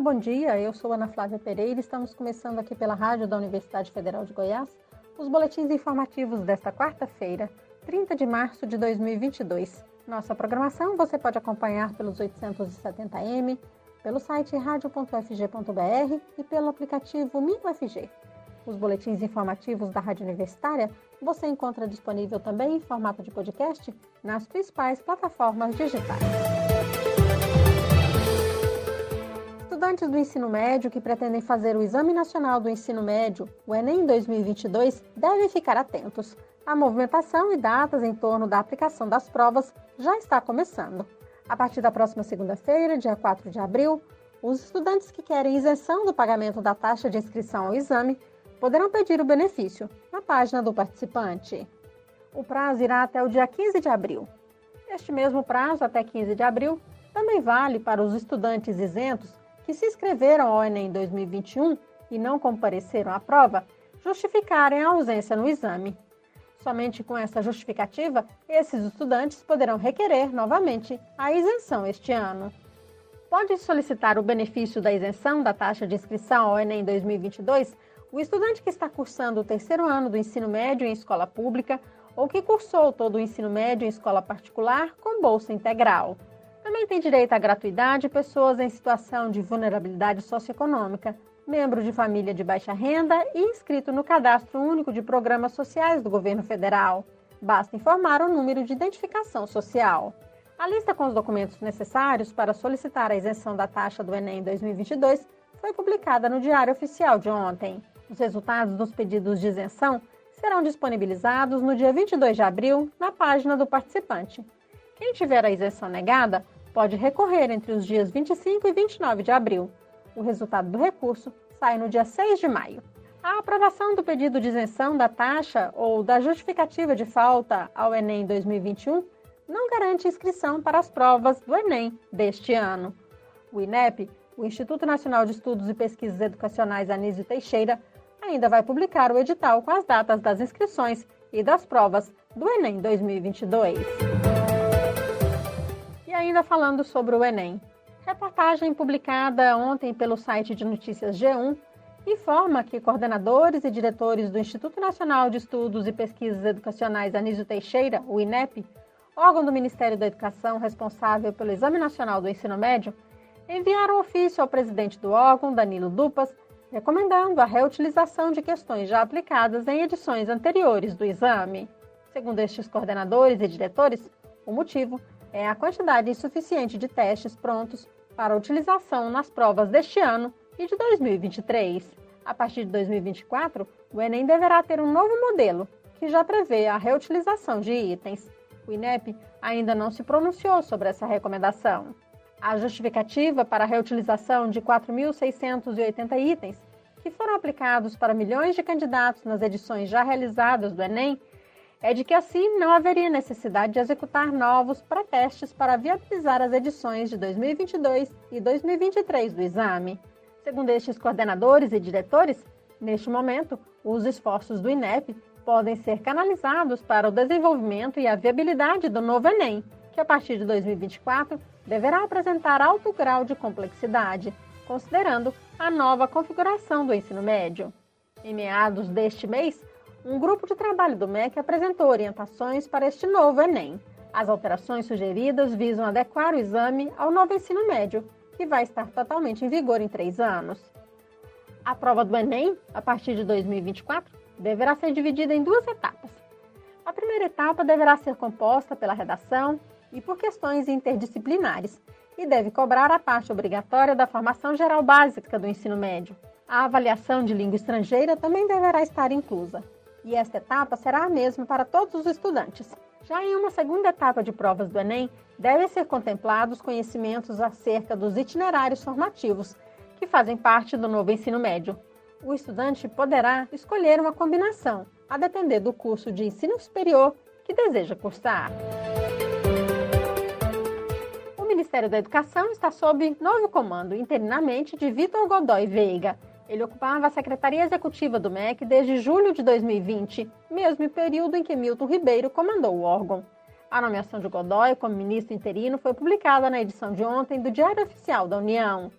bom dia. Eu sou Ana Flávia Pereira e estamos começando aqui pela Rádio da Universidade Federal de Goiás os boletins informativos desta quarta-feira, 30 de março de 2022. Nossa programação você pode acompanhar pelos 870m, pelo site radio.fg.br e pelo aplicativo MinUFG. Os boletins informativos da Rádio Universitária você encontra disponível também em formato de podcast nas principais plataformas digitais. Estudantes do ensino médio que pretendem fazer o Exame Nacional do Ensino Médio, o Enem 2022, devem ficar atentos. A movimentação e datas em torno da aplicação das provas já está começando. A partir da próxima segunda-feira, dia 4 de abril, os estudantes que querem isenção do pagamento da taxa de inscrição ao exame poderão pedir o benefício na página do participante. O prazo irá até o dia 15 de abril. Este mesmo prazo, até 15 de abril, também vale para os estudantes isentos que se inscreveram ao Enem 2021 e não compareceram à prova justificarem a ausência no exame. Somente com essa justificativa, esses estudantes poderão requerer novamente a isenção este ano. Pode solicitar o benefício da isenção da taxa de inscrição ao Enem 2022 o estudante que está cursando o terceiro ano do ensino médio em escola pública ou que cursou todo o ensino médio em escola particular com bolsa integral. Também tem direito à gratuidade pessoas em situação de vulnerabilidade socioeconômica, membro de família de baixa renda e inscrito no Cadastro Único de Programas Sociais do Governo Federal. Basta informar o número de identificação social. A lista com os documentos necessários para solicitar a isenção da taxa do Enem 2022 foi publicada no Diário Oficial de ontem. Os resultados dos pedidos de isenção serão disponibilizados no dia 22 de abril na página do participante. Quem tiver a isenção negada pode recorrer entre os dias 25 e 29 de abril. O resultado do recurso sai no dia 6 de maio. A aprovação do pedido de isenção da taxa ou da justificativa de falta ao Enem 2021 não garante inscrição para as provas do Enem deste ano. O INEP, o Instituto Nacional de Estudos e Pesquisas Educacionais Anísio Teixeira, ainda vai publicar o edital com as datas das inscrições e das provas do Enem 2022. Ainda falando sobre o Enem, Reportagem publicada ontem pelo site de notícias G1 informa que coordenadores e diretores do Instituto Nacional de Estudos e Pesquisas Educacionais Anísio Teixeira, o INEP, órgão do Ministério da Educação responsável pelo Exame Nacional do Ensino Médio, enviaram ofício ao presidente do órgão, Danilo Dupas, recomendando a reutilização de questões já aplicadas em edições anteriores do exame. Segundo estes coordenadores e diretores, o motivo é a quantidade insuficiente de testes prontos para utilização nas provas deste ano e de 2023. A partir de 2024, o Enem deverá ter um novo modelo, que já prevê a reutilização de itens. O INEP ainda não se pronunciou sobre essa recomendação. A justificativa para a reutilização de 4.680 itens, que foram aplicados para milhões de candidatos nas edições já realizadas do Enem, é de que assim não haveria necessidade de executar novos pré-testes para viabilizar as edições de 2022 e 2023 do exame. Segundo estes coordenadores e diretores, neste momento, os esforços do INEP podem ser canalizados para o desenvolvimento e a viabilidade do novo Enem, que a partir de 2024 deverá apresentar alto grau de complexidade, considerando a nova configuração do ensino médio. Em meados deste mês, um grupo de trabalho do MEC apresentou orientações para este novo Enem. As alterações sugeridas visam adequar o exame ao novo ensino médio, que vai estar totalmente em vigor em três anos. A prova do Enem, a partir de 2024, deverá ser dividida em duas etapas. A primeira etapa deverá ser composta pela redação e por questões interdisciplinares e deve cobrar a parte obrigatória da formação geral básica do ensino médio. A avaliação de língua estrangeira também deverá estar inclusa e esta etapa será a mesma para todos os estudantes. Já em uma segunda etapa de provas do Enem, devem ser contemplados conhecimentos acerca dos itinerários formativos, que fazem parte do novo ensino médio. O estudante poderá escolher uma combinação, a depender do curso de ensino superior que deseja cursar. O Ministério da Educação está sob novo comando, interinamente, de Vitor Godoy Veiga ele ocupava a secretaria executiva do MEC desde julho de 2020, mesmo período em que Milton Ribeiro comandou o órgão. A nomeação de Godoy como ministro interino foi publicada na edição de ontem do Diário Oficial da União.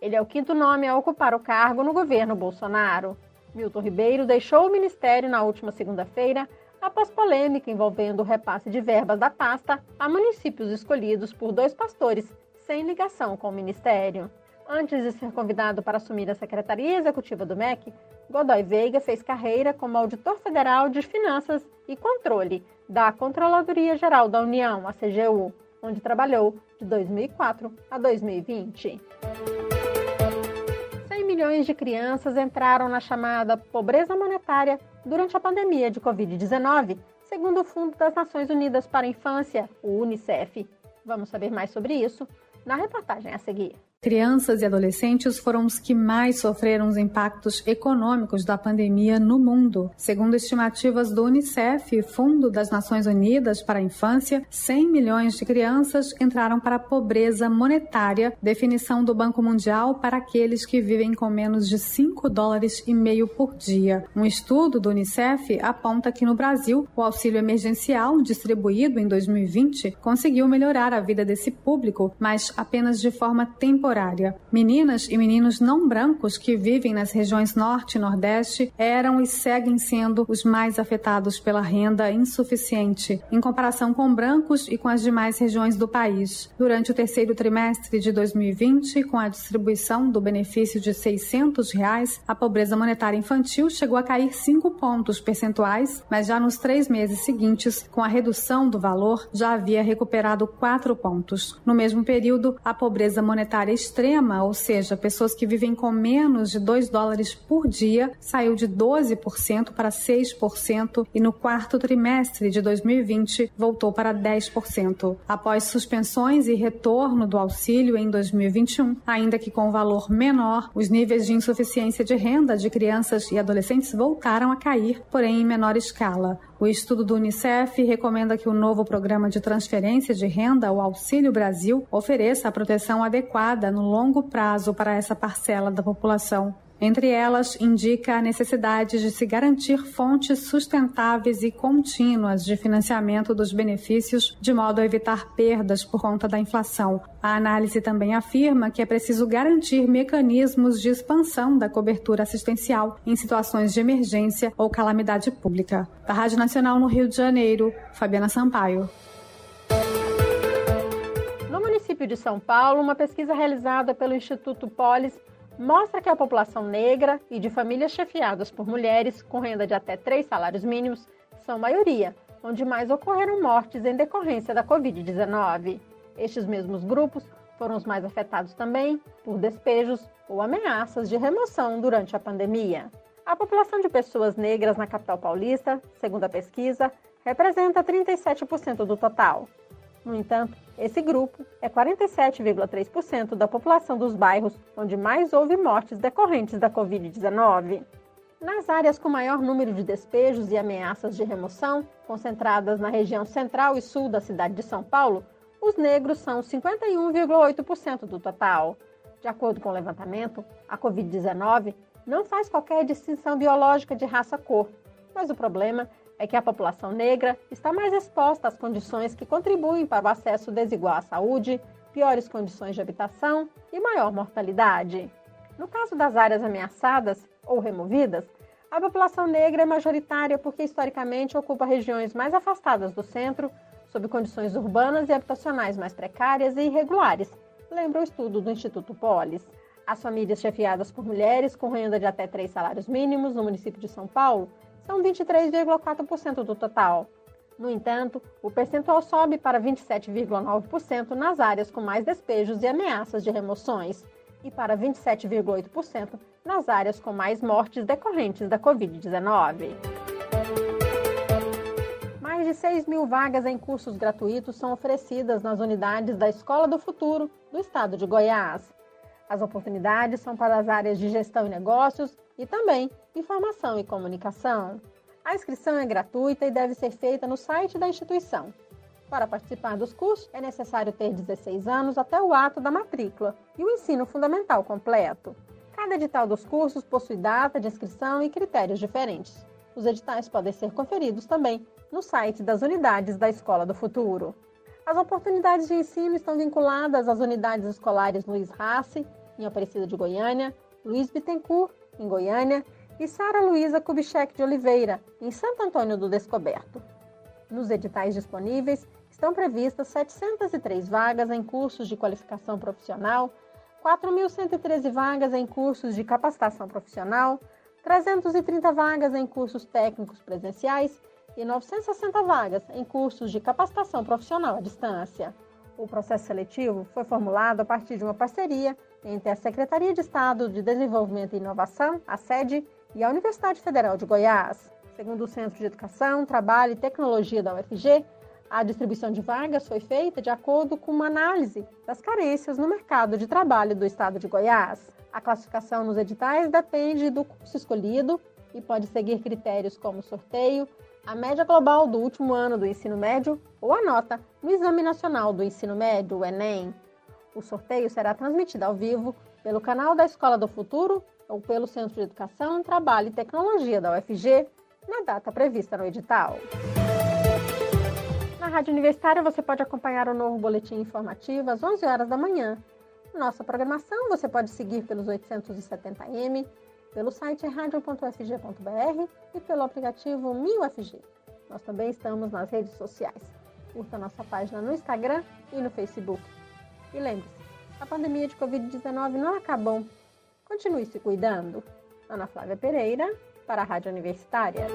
Ele é o quinto nome a ocupar o cargo no governo Bolsonaro. Milton Ribeiro deixou o ministério na última segunda-feira após polêmica envolvendo o repasse de verbas da pasta a municípios escolhidos por dois pastores sem ligação com o ministério. Antes de ser convidado para assumir a secretaria executiva do MEC, Godoy Veiga fez carreira como auditor federal de finanças e controle da Controladoria Geral da União, a CGU, onde trabalhou de 2004 a 2020 milhões de crianças entraram na chamada pobreza monetária durante a pandemia de Covid-19, segundo o Fundo das Nações Unidas para a Infância, o UNICEF. Vamos saber mais sobre isso na reportagem a seguir. Crianças e adolescentes foram os que mais sofreram os impactos econômicos da pandemia no mundo. Segundo estimativas do Unicef, Fundo das Nações Unidas para a Infância, 100 milhões de crianças entraram para a pobreza monetária, definição do Banco Mundial para aqueles que vivem com menos de 5 dólares e meio por dia. Um estudo do Unicef aponta que no Brasil, o auxílio emergencial distribuído em 2020 conseguiu melhorar a vida desse público, mas apenas de forma temporária Meninas e meninos não brancos que vivem nas regiões norte e nordeste eram e seguem sendo os mais afetados pela renda insuficiente, em comparação com brancos e com as demais regiões do país. Durante o terceiro trimestre de 2020, com a distribuição do benefício de 600 reais, a pobreza monetária infantil chegou a cair 5 pontos percentuais, mas já nos três meses seguintes, com a redução do valor, já havia recuperado 4 pontos. No mesmo período, a pobreza monetária extrema, ou seja, pessoas que vivem com menos de 2 dólares por dia, saiu de 12% para 6% e no quarto trimestre de 2020 voltou para 10%. Após suspensões e retorno do auxílio em 2021, ainda que com valor menor, os níveis de insuficiência de renda de crianças e adolescentes voltaram a cair, porém em menor escala. O estudo do Unicef recomenda que o novo programa de transferência de renda, o Auxílio Brasil, ofereça a proteção adequada no longo prazo para essa parcela da população. Entre elas, indica a necessidade de se garantir fontes sustentáveis e contínuas de financiamento dos benefícios, de modo a evitar perdas por conta da inflação. A análise também afirma que é preciso garantir mecanismos de expansão da cobertura assistencial em situações de emergência ou calamidade pública. Da Rádio Nacional no Rio de Janeiro, Fabiana Sampaio. No município de São Paulo, uma pesquisa realizada pelo Instituto Polis mostra que a população negra e de famílias chefiadas por mulheres com renda de até três salários mínimos são maioria, onde mais ocorreram mortes em decorrência da Covid-19. Estes mesmos grupos foram os mais afetados também por despejos ou ameaças de remoção durante a pandemia. A população de pessoas negras na capital paulista, segundo a pesquisa, representa 37% do total. No entanto, esse grupo é 47,3% da população dos bairros onde mais houve mortes decorrentes da Covid-19. Nas áreas com maior número de despejos e ameaças de remoção, concentradas na região central e sul da cidade de São Paulo, os negros são 51,8% do total. De acordo com o levantamento, a Covid-19 não faz qualquer distinção biológica de raça-cor, mas o problema é que a população negra está mais exposta às condições que contribuem para o acesso desigual à saúde, piores condições de habitação e maior mortalidade. No caso das áreas ameaçadas ou removidas, a população negra é majoritária porque historicamente ocupa regiões mais afastadas do centro, sob condições urbanas e habitacionais mais precárias e irregulares, lembra o estudo do Instituto Polis. As famílias chefiadas por mulheres com renda de até três salários mínimos no município de São Paulo são 23,4% do total. No entanto, o percentual sobe para 27,9% nas áreas com mais despejos e ameaças de remoções e para 27,8% nas áreas com mais mortes decorrentes da Covid-19. Mais de 6 mil vagas em cursos gratuitos são oferecidas nas unidades da Escola do Futuro do estado de Goiás. As oportunidades são para as áreas de gestão e negócios e também informação e comunicação. A inscrição é gratuita e deve ser feita no site da instituição. Para participar dos cursos, é necessário ter 16 anos até o ato da matrícula e o ensino fundamental completo. Cada edital dos cursos possui data de inscrição e critérios diferentes. Os editais podem ser conferidos também no site das unidades da Escola do Futuro. As oportunidades de ensino estão vinculadas às unidades escolares Luiz Rassi, em Aparecida de Goiânia, Luiz Bittencourt, em Goiânia, e Sara Luísa Kubitschek de Oliveira, em Santo Antônio do Descoberto. Nos editais disponíveis estão previstas 703 vagas em cursos de qualificação profissional, 4.113 vagas em cursos de capacitação profissional, 330 vagas em cursos técnicos presenciais e 960 vagas em cursos de capacitação profissional à distância. O processo seletivo foi formulado a partir de uma parceria entre a Secretaria de Estado de Desenvolvimento e Inovação, a SEDE, e a Universidade Federal de Goiás. Segundo o Centro de Educação, Trabalho e Tecnologia da UFG, a distribuição de vagas foi feita de acordo com uma análise das carências no mercado de trabalho do estado de Goiás. A classificação nos editais depende do curso escolhido e pode seguir critérios como sorteio, a média global do último ano do ensino médio ou a nota no Exame Nacional do Ensino Médio, o Enem. O sorteio será transmitido ao vivo pelo canal da Escola do Futuro ou pelo Centro de Educação, Trabalho e Tecnologia da UFG, na data prevista no edital. Na Rádio Universitária você pode acompanhar o novo boletim informativo às 11 horas da manhã. Nossa programação você pode seguir pelos 870m, pelo site radio.fg.br e pelo aplicativo MilFG. Nós também estamos nas redes sociais. Curta nossa página no Instagram e no Facebook. E lembre-se, a pandemia de Covid-19 não acabou. Continue se cuidando. Ana Flávia Pereira, para a Rádio Universitária.